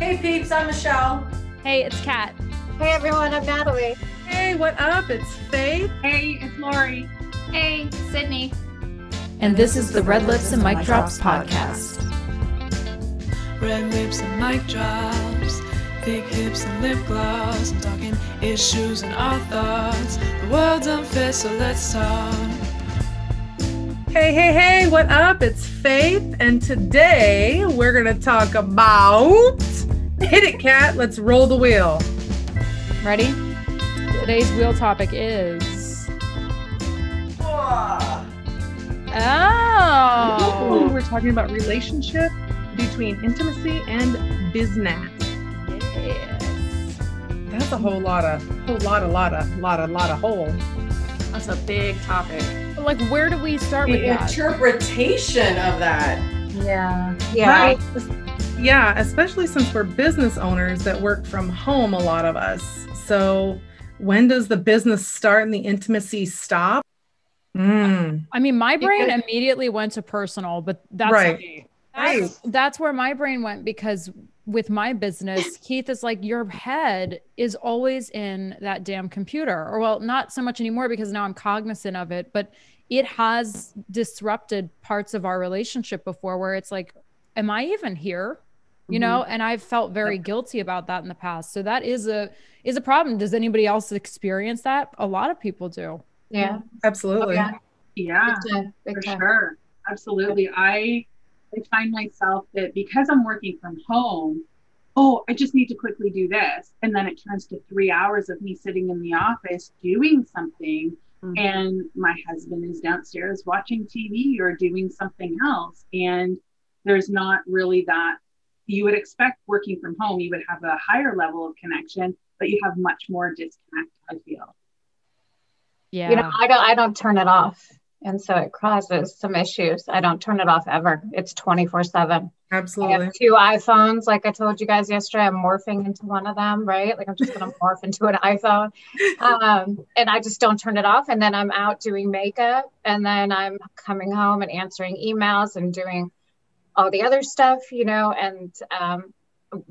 Hey peeps, I'm Michelle. Hey, it's Kat. Hey everyone, I'm Natalie. Hey, what up? It's Faith. Hey, it's Lori. Hey, Sydney. And this is the Red Lips and Mic Drops podcast. Red lips and mic drops, thick hips and lip gloss. I'm talking issues and our thoughts. The world's unfair, so let's talk. Hey, hey, hey, what up? It's Faith, and today we're going to talk about. Hit it, Kat. Let's roll the wheel. Ready? Today's wheel topic is. Oh. We're talking about relationship between intimacy and business. Yes. That's a whole lot of, whole lot, a lot of, lot, of, lot of whole. That's a big topic. But, Like, where do we start with The that? interpretation of that. Yeah. Yeah. Right. Yeah, especially since we're business owners that work from home, a lot of us. So, when does the business start and the intimacy stop? Mm, I mean, my brain Because- immediately went to personal, but that's Right. That's, that's where my brain went because with my business, Keith is like, your head is always in that damn computer. Or, well, not so much anymore because now I'm cognizant of it, but it has disrupted parts of our relationship before where it's like, am I even here? You know, and I've felt very guilty about that in the past. So that is a is a problem. Does anybody else experience that? A lot of people do. Yeah. absolutely. yeah. Yeah, Big for time. sure. Absolutely. I I find myself that because I'm working from home, oh, I just need to quickly do this. And then it turns to three hours of me sitting in the office doing something. Mhm. And my husband is downstairs watching TV or doing something else. And there's not really that you would expect working from home, you would have a higher level of connection, but you have much more disconnect, I feel. Yeah. You know, I don't I don't turn it off. And so it causes some issues. I don't turn it off ever. It's 24 7. Absolutely. I Absolutely. have two iPhones. Like I told you guys yesterday, I'm morphing into one of them, right? Like I'm just going to morph into an iPhone. Um, and I just don't turn it off. And then I'm out doing makeup. And then I'm coming home and answering emails and doing all the other stuff, you know. And um,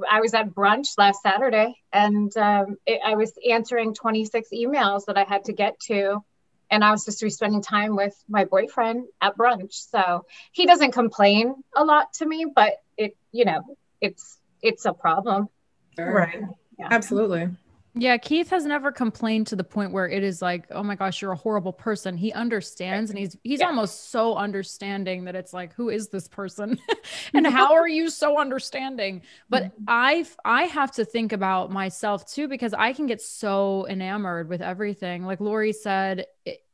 I was at brunch last Saturday and um, it, I was answering 26 emails that I had to get to. And I was supposed to be spending time with my boyfriend at brunch. So he doesn't complain a lot to me, but it, you know, it's it's a problem. Right. Yeah. Absolutely. Yeah, Keith has never complained to the point where it is like, oh my gosh, you're a horrible person. He understands and he's he's Yeah. almost so understanding that it's like, who is this person? and mm-hmm. how are you so understanding? But mm-hmm. I I have to think about myself too because I can get so enamored with everything. Like Lori said,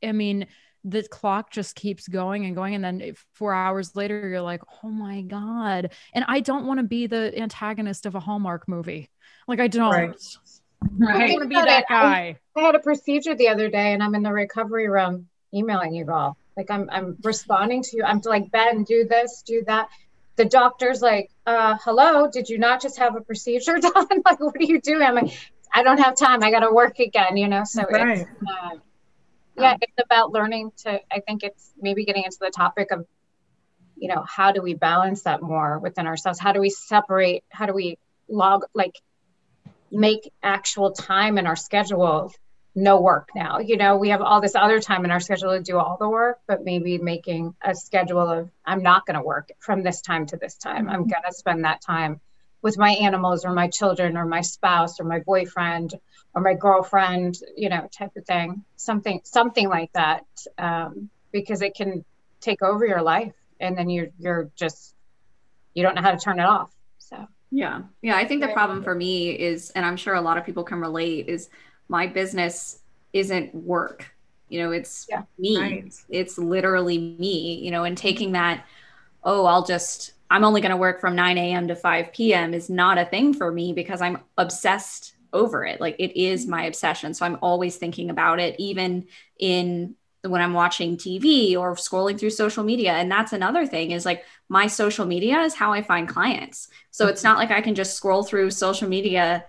I- mean, the clock just keeps going and going and then 4 hours later you're like, "Oh my god." And I don't want to be the antagonist of a Hallmark movie. Like I don't. Right. I Right. want to be about that it. guy. I had a procedure the other day and I'm in the recovery room emailing you all. Like I'm I'm responding to you. I'm like, Ben, do this, do that. The doctor's like, uh, hello, did you not just have a procedure done? like, what are you doing? I'm like, I don't have time. I gotta work again, you know. So Right. it's uh, yeah, it's about learning to I think it's maybe getting into the topic of, you know, how do we balance that more within ourselves? How do we separate? How do we log like make actual time in our schedule no work now. You know, we have all this other time in our schedule to do all the work, but maybe making a schedule of I'm not going to work from this time to this time. I'm going to spend that time with my animals or my children or my spouse or my boyfriend or my girlfriend, you know, type of thing. Something something like that um, because it can take over your life and then you're you're just you don't know how to turn it off. So Yeah. Yeah. I think the problem for me is, and I'm sure a lot of people can relate, is my business isn't work. You know, it's Yeah. me. Right. It's literally me, you know, and taking that, oh, I'll just, I'm only going to work from 9 a.m. to 5 p.m. is not a thing for me because I'm obsessed over it. Like it is mm-hmm. my obsession. So I'm always thinking about it, even in when I'm watching TV or scrolling through social media. And that's another thing is like my social media is how I find clients. So it's not like I can just scroll through social media,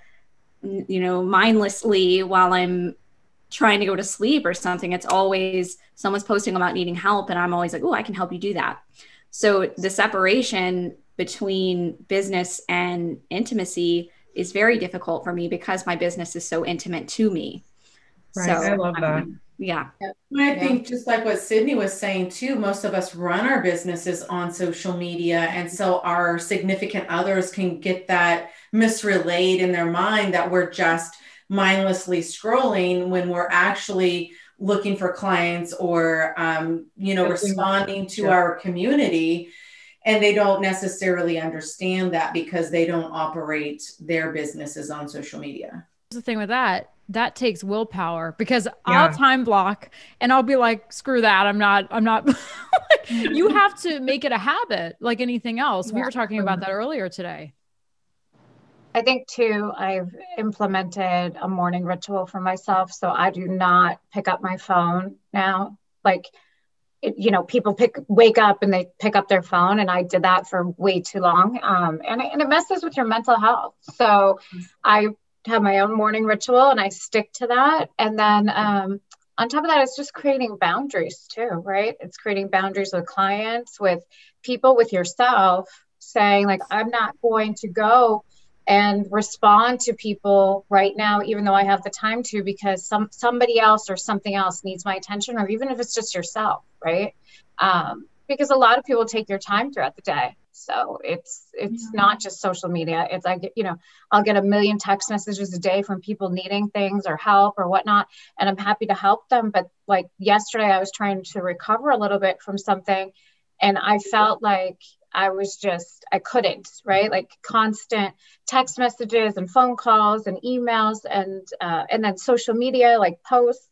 you know, mindlessly while I'm trying to go to sleep or something. It's always someone's posting about needing help. And I'm always like, oh, I can help you do that. So the separation between business and intimacy is very difficult for me because my business is so intimate to me. Right. So, I love that. Yeah. I think just like what Sydney was saying too, most of us run our businesses on social media. And so our significant others can get that misrelayed in their mind that we're just mindlessly scrolling when we're actually looking for clients or um, you know responding to our community. And they don't necessarily understand that because they don't operate their businesses on social media. The thing with that that takes willpower because yeah. I'll time block and I'll be like, screw that. I'm not, I'm not, you have to make it a habit like anything else. Yeah. We were talking about that earlier today. I think too, I've implemented a morning ritual for myself. So I do not pick up my phone now. Like, it, you know, people pick wake up and they pick up their phone, and I did that for way too long. Um, and, and it messes with your mental health. So I have my own morning ritual and I stick to that. And then um, on top of that, it's just creating boundaries too, right? It's creating boundaries with clients, with people, with yourself, saying, like, I'm not going to go and respond to people right now even though i have the time to because some somebody else or something else needs my attention or even if it's just yourself right um, because a lot of people take your time throughout the day so it's it's yeah. not just social media it's like you know i'll get a million text messages a day from people needing things or help or whatnot and i'm happy to help them but like yesterday i was trying to recover a little bit from something and i felt like I was just, I couldn't, right? Like constant text messages and phone calls and emails and, uh, and then social media, like posts.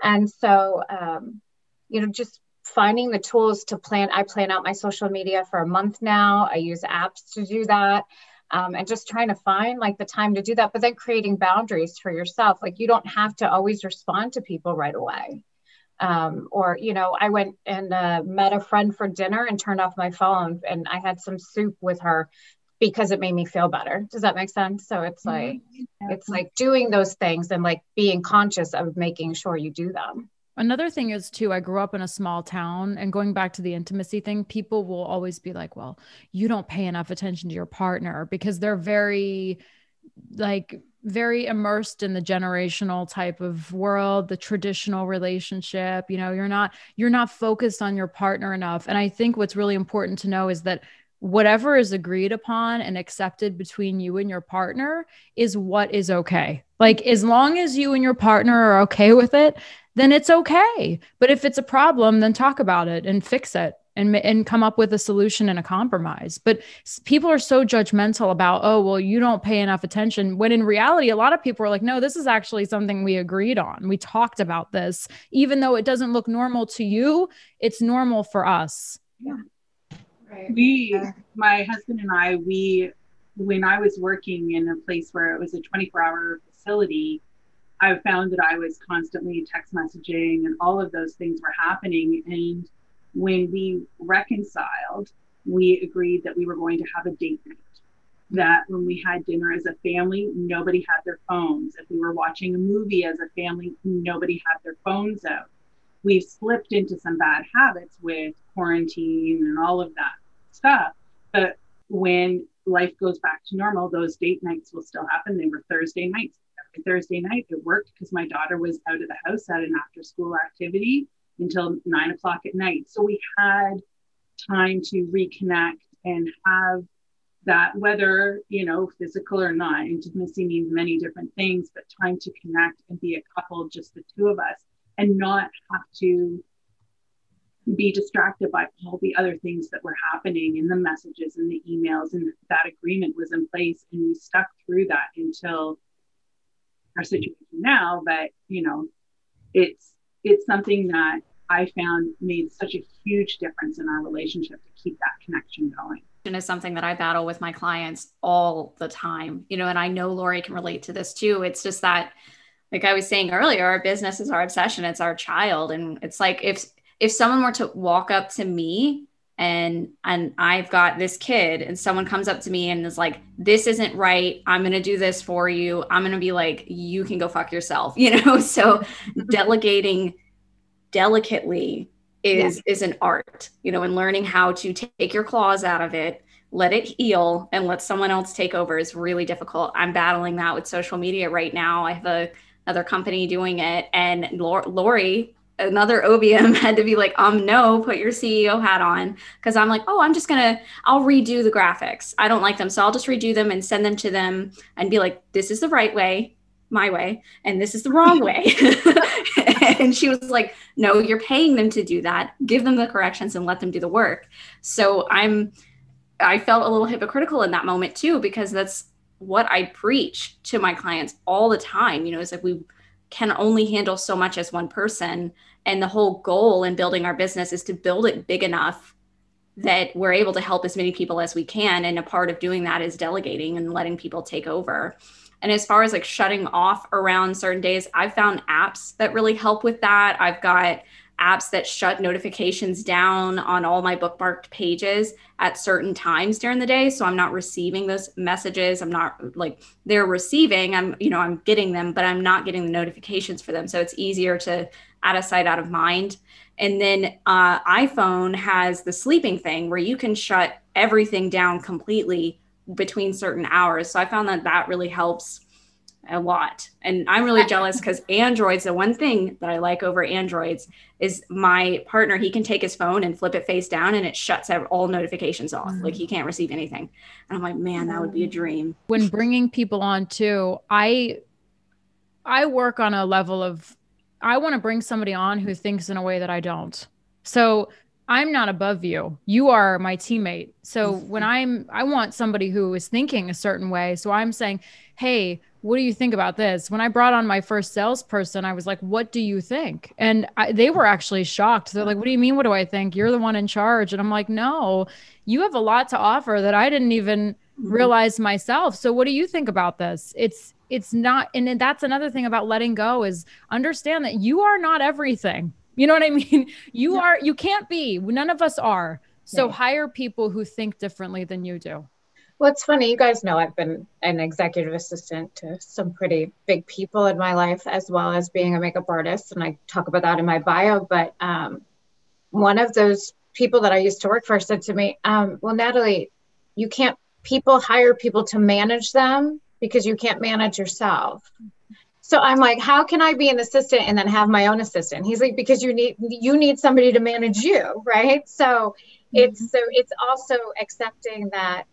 And so, um, you know, just finding the tools to plan. I plan out my social media for a month now. I use apps to do that. Um, and just trying to find like the time to do that, but then creating boundaries for yourself. Like you don't have to always respond to people right away um, or you know i went and uh, met a friend for dinner and turned off my phone and i had some soup with her because it made me feel better does that make sense so it's mm-hmm. like mm-hmm. it's like doing those things and like being conscious of making sure you do them Another thing is too, I grew up in a small town and going back to the intimacy thing, people will always be like, well, you don't pay enough attention to your partner because they're very like very immersed in the generational type of world the traditional relationship you know you're not you're not focused on your partner enough. And i think what's really important to know is that whatever is agreed upon and accepted between you and your partner is what is okay. Like as long as you and your partner are okay with it then it's okay. But if it's a problem then talk about it and fix it and and come up with a solution and a compromise. But people are so judgmental about oh well you don't pay enough attention when in reality a lot of people are like no this is actually something we agreed on. We talked about this. Even though it doesn't look normal to you it's normal for us. Yeah right we my husband and i we when i was working in a place where it was a 24 hour facility I found that I was constantly text messaging and all of those things were happening. And when we reconciled, we agreed that we were going to have a date night. That when we had dinner as a family, nobody had their phones. If we were watching a movie as a family, nobody had their phones out. We've slipped into some bad habits with quarantine and all of that stuff. But when life goes back to normal, those date nights will still happen. They were Thursday nights. Every Thursday night, it worked because my daughter was out of the house at an after school activity until nine o'clock at night. So we had time to reconnect and have that, whether, you know, physical or not, intimacy means many different things, but time to connect and be a couple, just the two of us, and not have to be distracted by all the other things that were happening in the messages and the emails and that agreement was in place and we stuck through that until our situation now but you know it's it's something that I found made such a huge difference in our relationship to keep that connection going. And is something that I battle with my clients all the time, you know, and I know Lori can relate to this too. It's just that, like I was saying earlier, our business is our obsession, it's our child. And it's like if if someone were to walk up to me and and I've got this kid and someone comes up to me and is like this isn't right I'm going to do this for you I'm going to be like you can go fuck yourself you know so delegating delicately is yeah. is an art you know and learning how to take your claws out of it let it heal and let someone else take over is really difficult. I'm battling that with social media right now. I have a, another company doing it, and Lori, another OBM, had to be like, um, no, put your CEO hat on. Cause I'm like, oh, I'm just gonna, I'll redo the graphics. I don't like them. So I'll just redo them and send them to them and be like, this is the right way, my way, and this is the wrong way. and she was like, no, you're paying them to do that. Give them the corrections and let them do the work. So I'm, I felt a little hypocritical in that moment too, because that's what I preach to my clients all the time. You know, it's like we can only handle so much as one person. And the whole goal in building our business is to build it big enough that we're able to help as many people as we can. And a part of doing that is delegating and letting people take over. And as far as like shutting off around certain days, I've found apps that really help with that. I've got apps that shut notifications down on all my bookmarked pages at certain times during the day. So i'm not receiving those messages. I'm not like they're receiving i'm you know i'm getting them but i'm not getting the notifications for them. So it's easier to out of sight out of mind. And then uh, iphone has the sleeping thing where you can shut everything down completely between certain hours. So i found that that really helps a lot. And I'm really jealous because Androids, the one thing that I like over Androids is my partner, he can take his phone and flip it face down and it shuts all notifications off. Mm-hmm. Like he can't receive anything. And I'm like, man, that would be a dream. When bringing people on too, I I work on a level of I want to bring somebody on who thinks in a way that I don't. So I'm not above you. You are my teammate. So when I'm I want somebody who is thinking a certain way. So I'm saying, "Hey, what do you think about this? When I brought on my first salesperson, I was like, what do you think? And I, they were actually shocked. They're like, what do you mean? What do I think? You're the one in charge. And I'm like, no, you have a lot to offer that I didn't even mm-hmm. realize myself. So what do you think about this? It's, it's not, and that's another thing about letting go is understand that you are not everything. You know what I mean? You are, you can't be, none of us are. So hire people who think differently than you do. Well, it's funny. You guys know I've been an executive assistant to some pretty big people in my life, as well as being a makeup artist. And I talk about that in my bio. But um, one of those people that I used to work for said to me, um, Well, Natalie, you can't, people hire people to manage them because you can't manage yourself. So I'm like, how can I be an assistant and then have my own assistant? He's like, because you need you need somebody to manage you, right? So mm-hmm. it's so it's also accepting that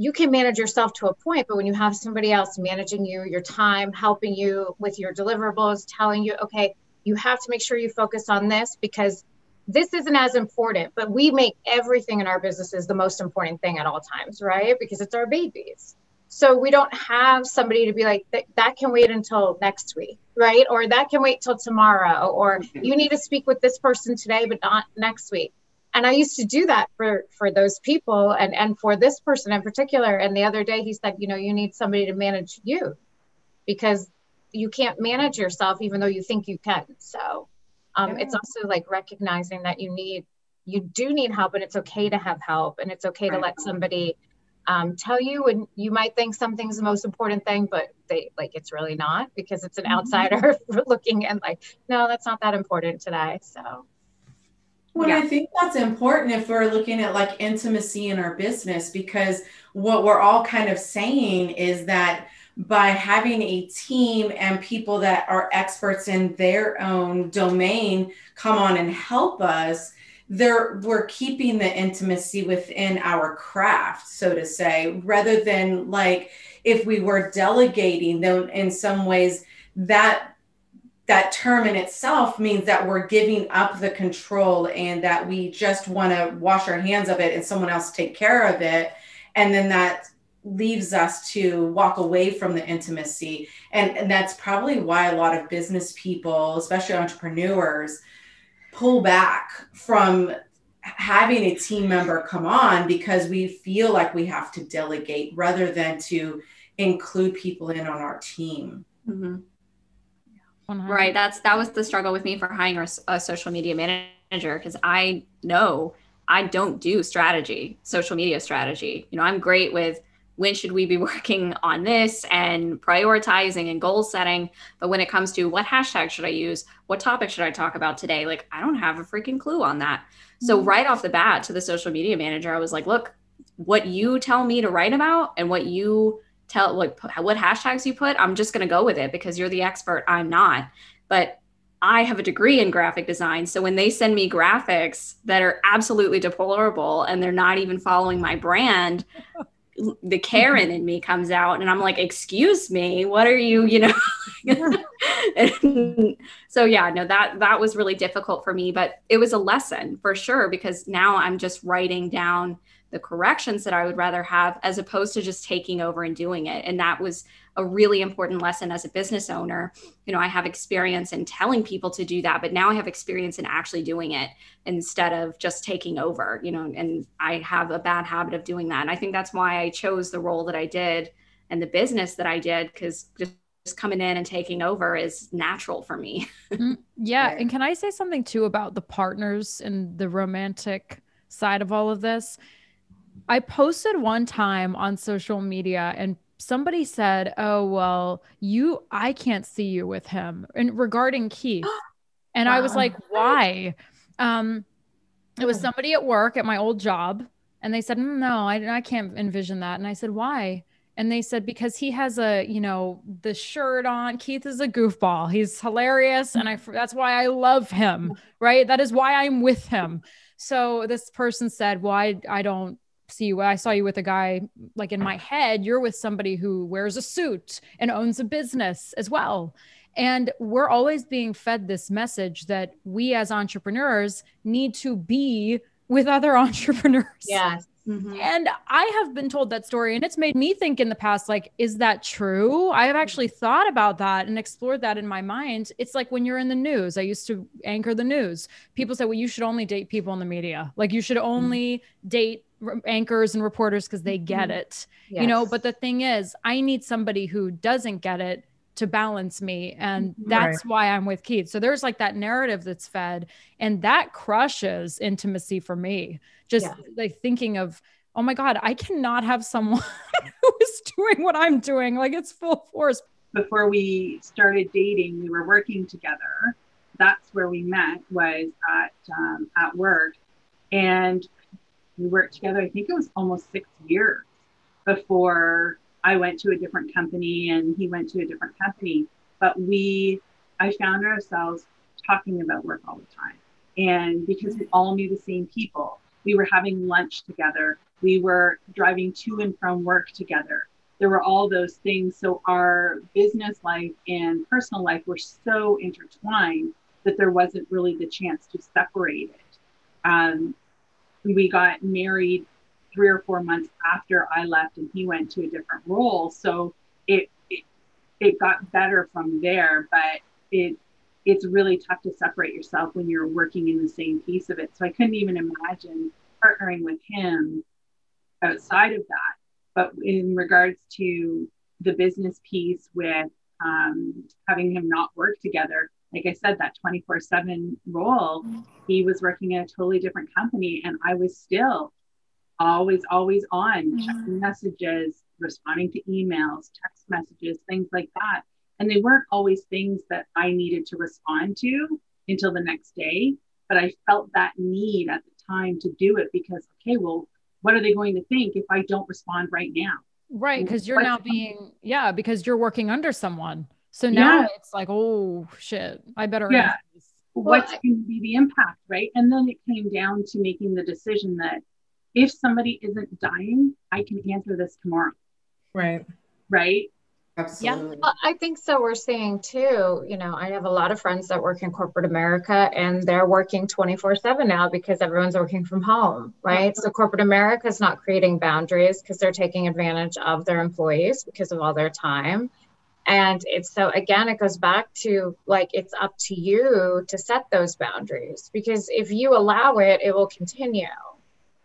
you can manage yourself to a point, but when you have somebody else managing you, your time, helping you with your deliverables, telling you, okay, you have to make sure you focus on this because this isn't as important, but we make everything in our businesses the most important thing at all times, right? Because it's our babies. So we don't have somebody to be like, that, that can wait until next week, right? Or that can wait till tomorrow, or mm-hmm. you need to speak with this person today, but not next week and i used to do that for for those people and and for this person in particular and the other day he said you know you need somebody to manage you because you can't manage yourself even though you think you can so um, yeah. it's also like recognizing that you need you do need help and it's okay to have help and it's okay right. to let somebody um, tell you and you might think something's the most important thing but they like it's really not because it's an mm-hmm. outsider looking and like no that's not that important today so well, yeah. I think that's important if we're looking at like intimacy in our business, because what we're all kind of saying is that by having a team and people that are experts in their own domain come on and help us, there we're keeping the intimacy within our craft, so to say, rather than like if we were delegating, then in some ways that that term in itself means that we're giving up the control and that we just want to wash our hands of it and someone else take care of it. And then that leaves us to walk away from the intimacy. And, and that's probably why a lot of business people especially entrepreneurs pull back from having a team member come on because we feel like we have to delegate rather than to include people in on our team. Mm-hmm. 100. Right. That's that was the struggle with me for hiring a, a social media manager because I know I don't do strategy, social media strategy. You know, I'm great with when should we be working on this and prioritizing and goal setting. But when it comes to what hashtag should I use, what topic should I talk about today, like I don't have a freaking clue on that. So mm-hmm. right off the bat to the social media manager, I was like, look, what you tell me to write about and what you tell like what hashtags you put i'm just going to go with it because you're the expert i'm not. But i have a degree in graphic design so when they send me graphics that are absolutely deplorable and they're not even following my brand the karen in me comes out and i'm like excuse me what are you you know? So yeah no that that was really difficult for me but it was a lesson for sure because now i'm just writing down the corrections that I would rather have as opposed to just taking over and doing it. And that was a really important lesson as a business owner. You know, I have experience in telling people to do that, but now I have experience in actually doing it instead of just taking over, you know, and I have a bad habit of doing that. And I think that's why I chose the role that I did and the business that I did because just just coming in and taking over is natural for me. Mm, yeah. And can I say something too about the partners and the romantic side of all of this? I posted one time on social media and somebody said, "Oh, well, you I can't see you with him." And regarding Keith. And wow. I was like, "Why?" Um it was somebody at work at my old job and they said, mm, "No, I I can't envision that." And I said, "Why?" And they said because he has a, you know, the shirt on. Keith is a goofball. He's hilarious and I that's why I love him, right? That is why I'm with him. So this person said, "Well, I, I don't see you. I saw you with a guy like in my head, you're with somebody who wears a suit and owns a business as well. And we're always being fed this message that we as entrepreneurs need to be with other entrepreneurs. Yes. Mm-hmm. And I have been told that story, and it's made me think in the past, like, is that true? I have actually thought about that and explored that in my mind. It's like when you're in the news, I used to anchor the news. People say, well, you should only date people in the media. Like, you should only mm-hmm. date anchors and reporters because they get mm-hmm. it yes. you know but the thing is i need somebody who doesn't get it to balance me and mm-hmm. that's right. why i'm with keith so there's like that narrative that's fed and that crushes intimacy for me just yeah. like thinking of oh my god i cannot have someone who is doing what i'm doing like it's full force before we started dating we were working together that's where we met was at um, at work and we worked together, I think it was almost six years before I went to a different company and he went to a different company. But we, I found ourselves talking about work all the time. And because we all knew the same people, we were having lunch together, we were driving to and from work together. There were all those things. So our business life and personal life were so intertwined that there wasn't really the chance to separate it. Um, we got married three or four months after I left and he went to a different role. So it, it, it got better from there, but it, it's really tough to separate yourself when you're working in the same piece of it. So I couldn't even imagine partnering with him outside of that. But in regards to the business piece with um, having him not work together, like I said, that 24 7 role, he was working at a totally different company. And I was still always, always on mm-hmm. checking messages, responding to emails, text messages, things like that. And they weren't always things that I needed to respond to until the next day. But I felt that need at the time to do it because, okay, well, what are they going to think if I don't respond right now? Right. Because you're now being, yeah, because you're working under someone. So now yeah. it's like, oh shit, I better. Yeah. What's going to be the impact, right? And then it came down to making the decision that if somebody isn't dying, I can answer this tomorrow. Right. Right. Absolutely. Yeah, I think so. We're seeing too, you know, I have a lot of friends that work in corporate America and they're working 24 7 now because everyone's working from home, right? So corporate America is not creating boundaries because they're taking advantage of their employees because of all their time and it's so again it goes back to like it's up to you to set those boundaries because if you allow it it will continue.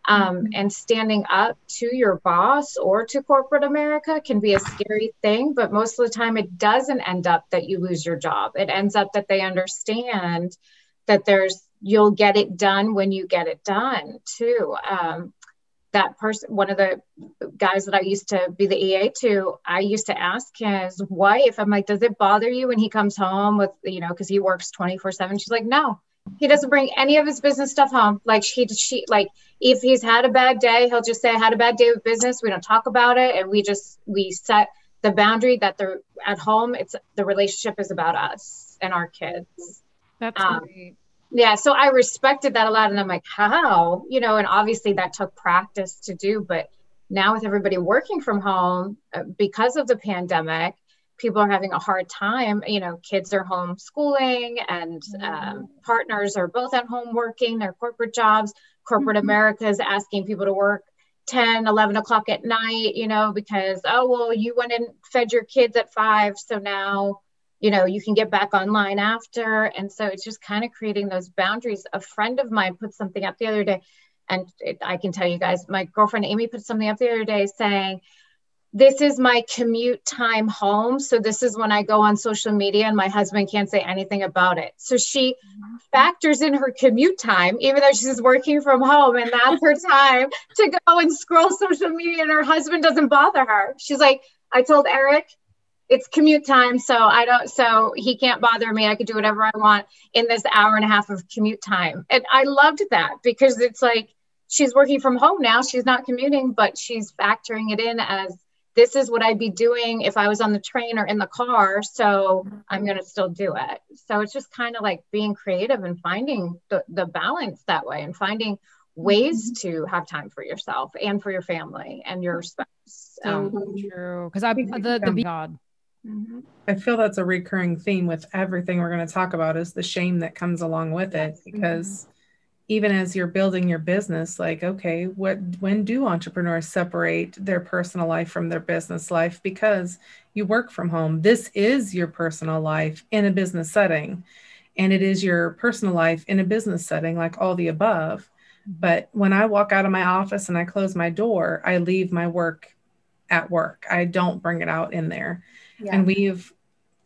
Um, mm-hmm. and standing up to your boss or to corporate america can be a scary thing but most of the time it doesn't end up that you lose your job. It ends up that they understand that there's you'll get it done when you get it done too. Um, that person, one of the guys that I used to be the EA to, I used to ask his wife, I'm like, does it bother you when he comes home with, you know, because he works 24 7? She's like, no, He doesn't bring any of his business stuff home. Like she, she, like if he's had a bad day, he'll just say, "I had a bad day with business." We don't talk about it, and we just we set the boundary that they're at home. It's the relationship is about us and our kids. That's um, great. Yeah, so I respected that a lot, and I'm like, how, you know, and obviously that took practice to do, but now with everybody working from home uh, because of the pandemic people are having a hard time you know kids are homeschooling and um, mm-hmm. partners are both at home working their corporate jobs corporate mm-hmm. america is asking people to work 10 11 o'clock at night you know because oh well you went and fed your kids at five so now you know you can get back online after and so it's just kind of creating those boundaries a friend of mine put something up the other day and it, I can tell you guys, my girlfriend Amy put something up the other day saying, this is my commute time home. So this is when I go on social media and my husband can't say anything about it. So she mm-hmm. factors in her commute time, even though she's working from home and that's her time to go and scroll social media and her husband doesn't bother her. She's like, I told Eric, it's commute time. So I don't, so he can't bother me. I could do whatever I want in this hour and a half of commute time. And I loved that because it's like, she's working from home now. She's not commuting, but she's factoring it in as this is what I'd be doing if I was on the train or in the car. So I'm going to still do it. So it's just kind of like being creative and finding the, the balance that way and finding ways mm-hmm. to have time for yourself and for your family and your spouse. So um, true. Because I, the, the God. Mm-hmm. I feel that's a recurring theme with everything we're going to talk about is the shame that comes along with it because even as you're building your business like okay what when do entrepreneurs separate their personal life from their business life? Because you work from home. This is your personal life in a business setting and it is your personal life in a business setting like all the above. But when i walk out of my office and i close my door i leave my work at work. I don't bring it out in there yeah. and we've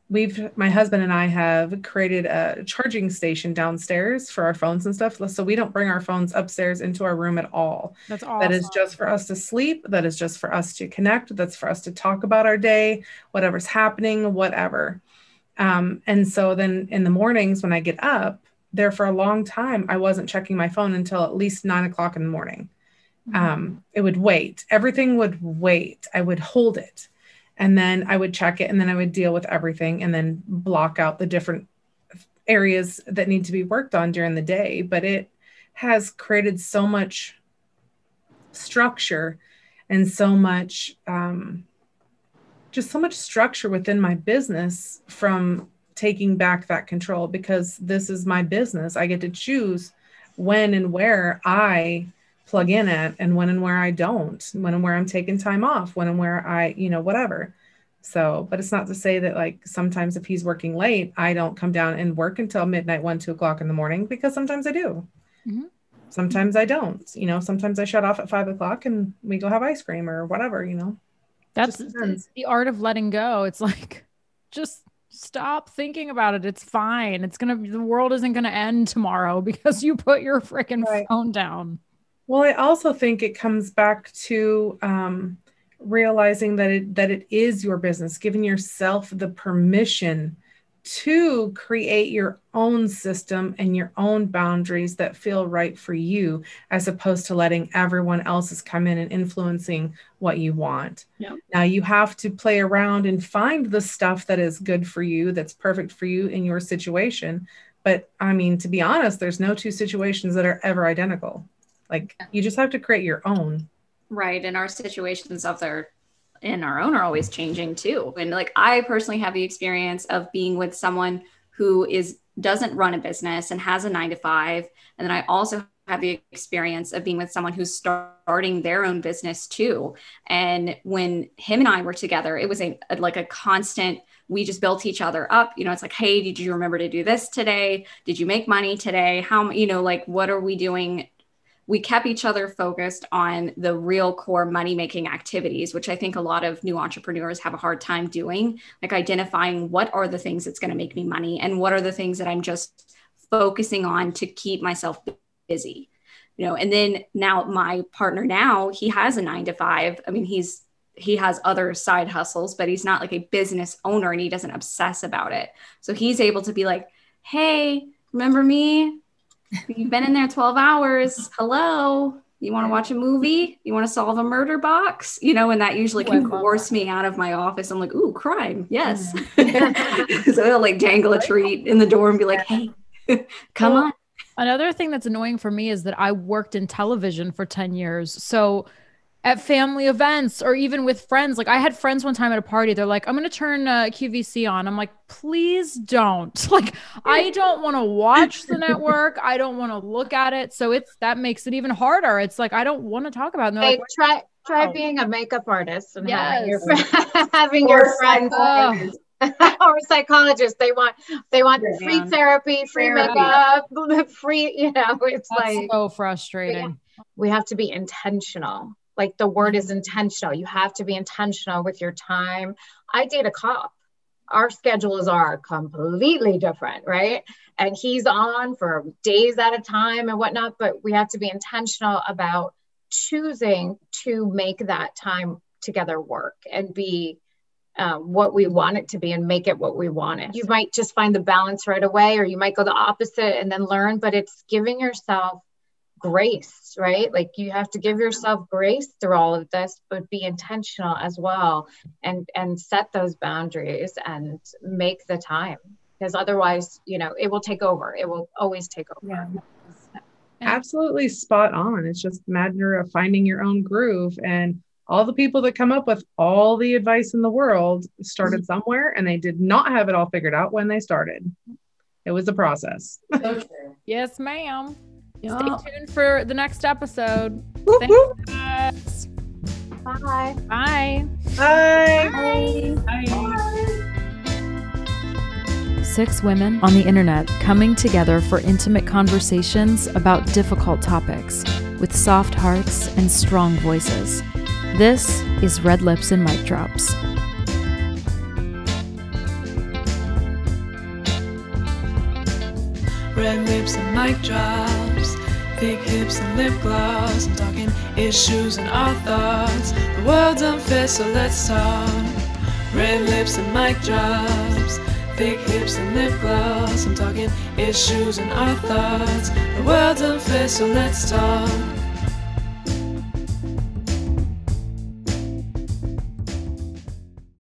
we've my husband and I have created a charging station downstairs for our phones and stuff. So we don't bring our phones upstairs into our room at all. That's awesome. That is just for us to sleep. That is just for us to connect. That's for us to talk about our day, whatever's happening, whatever. Um, and so then in the mornings when I get up, there for a long time, I wasn't checking my phone until at least nine o'clock in the morning. Mm-hmm. Um, it would wait. Everything would wait. I would hold it and then I would check it and then I would deal with everything and then block out the different areas that need to be worked on during the day. But it has created so much structure and so much, um, just so much structure within my business from taking back that control because this is my business. I get to choose when and where I plug in at and when and where I don't, when and where I'm taking time off, when and where I, you know, whatever. So, but it's not to say that like sometimes if he's working late, I don't come down and work until midnight, one, two o'clock in the morning because sometimes I do. Mm-hmm. Sometimes I don't. You know, sometimes I shut off at five o'clock and we go have ice cream or whatever, you know. That's the art of letting go. It's like just stop thinking about it. It's fine. It's gonna the world isn't gonna end tomorrow because you put your freaking right. phone down. Well, I also think it comes back to um, realizing that it that it is your business, giving yourself the permission to create your own system and your own boundaries that feel right for you, as opposed to letting everyone else's come in and influencing what you want. Yep. Now you have to play around and find the stuff that is good for you, that's perfect for you in your situation. But I mean, to be honest, there's no two situations that are ever identical. Like you just have to create your own. Right. And our situations of their in our own are always changing too. And like I personally have the experience of being with someone who is doesn't run a business and has a nine to five. And then I also have the experience of being with someone who's starting their own business too. And when him and I were together, it was a, a like a constant we just built each other up. You know, it's like, hey, did you remember to do this today? Did you make money today? How, you know, like, what are we doing we kept each other focused on the real core money making activities, which I think a lot of new entrepreneurs have a hard time doing, like identifying what are the things that's going to make me money and what are the things that I'm just focusing on to keep myself busy. You know, and then now my partner now, he has a 9 to 5. I mean, he's he has other side hustles, but he's not like a business owner and he doesn't obsess about it. So he's able to be like, "Hey, remember me? You've been in there 12 hours. Hello. You want to watch a movie? You want to solve a murder box? You know, and that usually can force me out of my office. I'm like, ooh, crime. Yes. Mm-hmm. so I'll like dangle a treat in the door and be like, hey, come Well, on. Another thing that's annoying for me is that I worked in television for 10 years. So at family events or even with friends, like I had friends one time at a party, they're like, I'm going to turn uh, QVC on. I'm like, please don't. Like, I don't want to watch the network. I don't want to look at it. So it's that makes it even harder. It's like, I don't want to talk about it. And like, try try Wow. being a makeup artist and having your, Yes. having Or your friends Oh, or psychologists. They want they want Yeah. free therapy, free Therapy. makeup, free. You know, it's that's like so frustrating. we have to be intentional. Like the word is intentional. You have to be intentional with your time. I date a cop. Our schedules are completely different, right? And he's on for days at a time and whatnot, but we have to be intentional about choosing to make that time together work and be um, what we want it to be and make it what we want it. You might just find the balance right away, or you might go the opposite and then learn, but it's giving yourself grace, right? Like you have to give yourself grace through all of this, but be intentional as well and and set those boundaries and make the time because otherwise, you know, it will take over. It will always take over. absolutely spot on. It's just a matter of finding your own groove. And all the people that come up with all the advice in the world started mm-hmm. somewhere and they did not have it all figured out when they started. It was a process. So true. Yes, ma'am. Yeah. Stay tuned for the next episode. Whoop, Thanks, whoop. guys. Bye. Bye. Bye. Bye. Six women on the internet coming together for intimate conversations about difficult topics with soft hearts and strong voices. This is Red Lips and Mic Drops. Red lips and mic drops, thick hips and lip gloss. I'm talking issues and our thoughts. The world's unfair, so let's talk. Red lips and mic drops, thick hips and lip gloss. I'm talking issues and our thoughts. The world's unfair, so let's talk.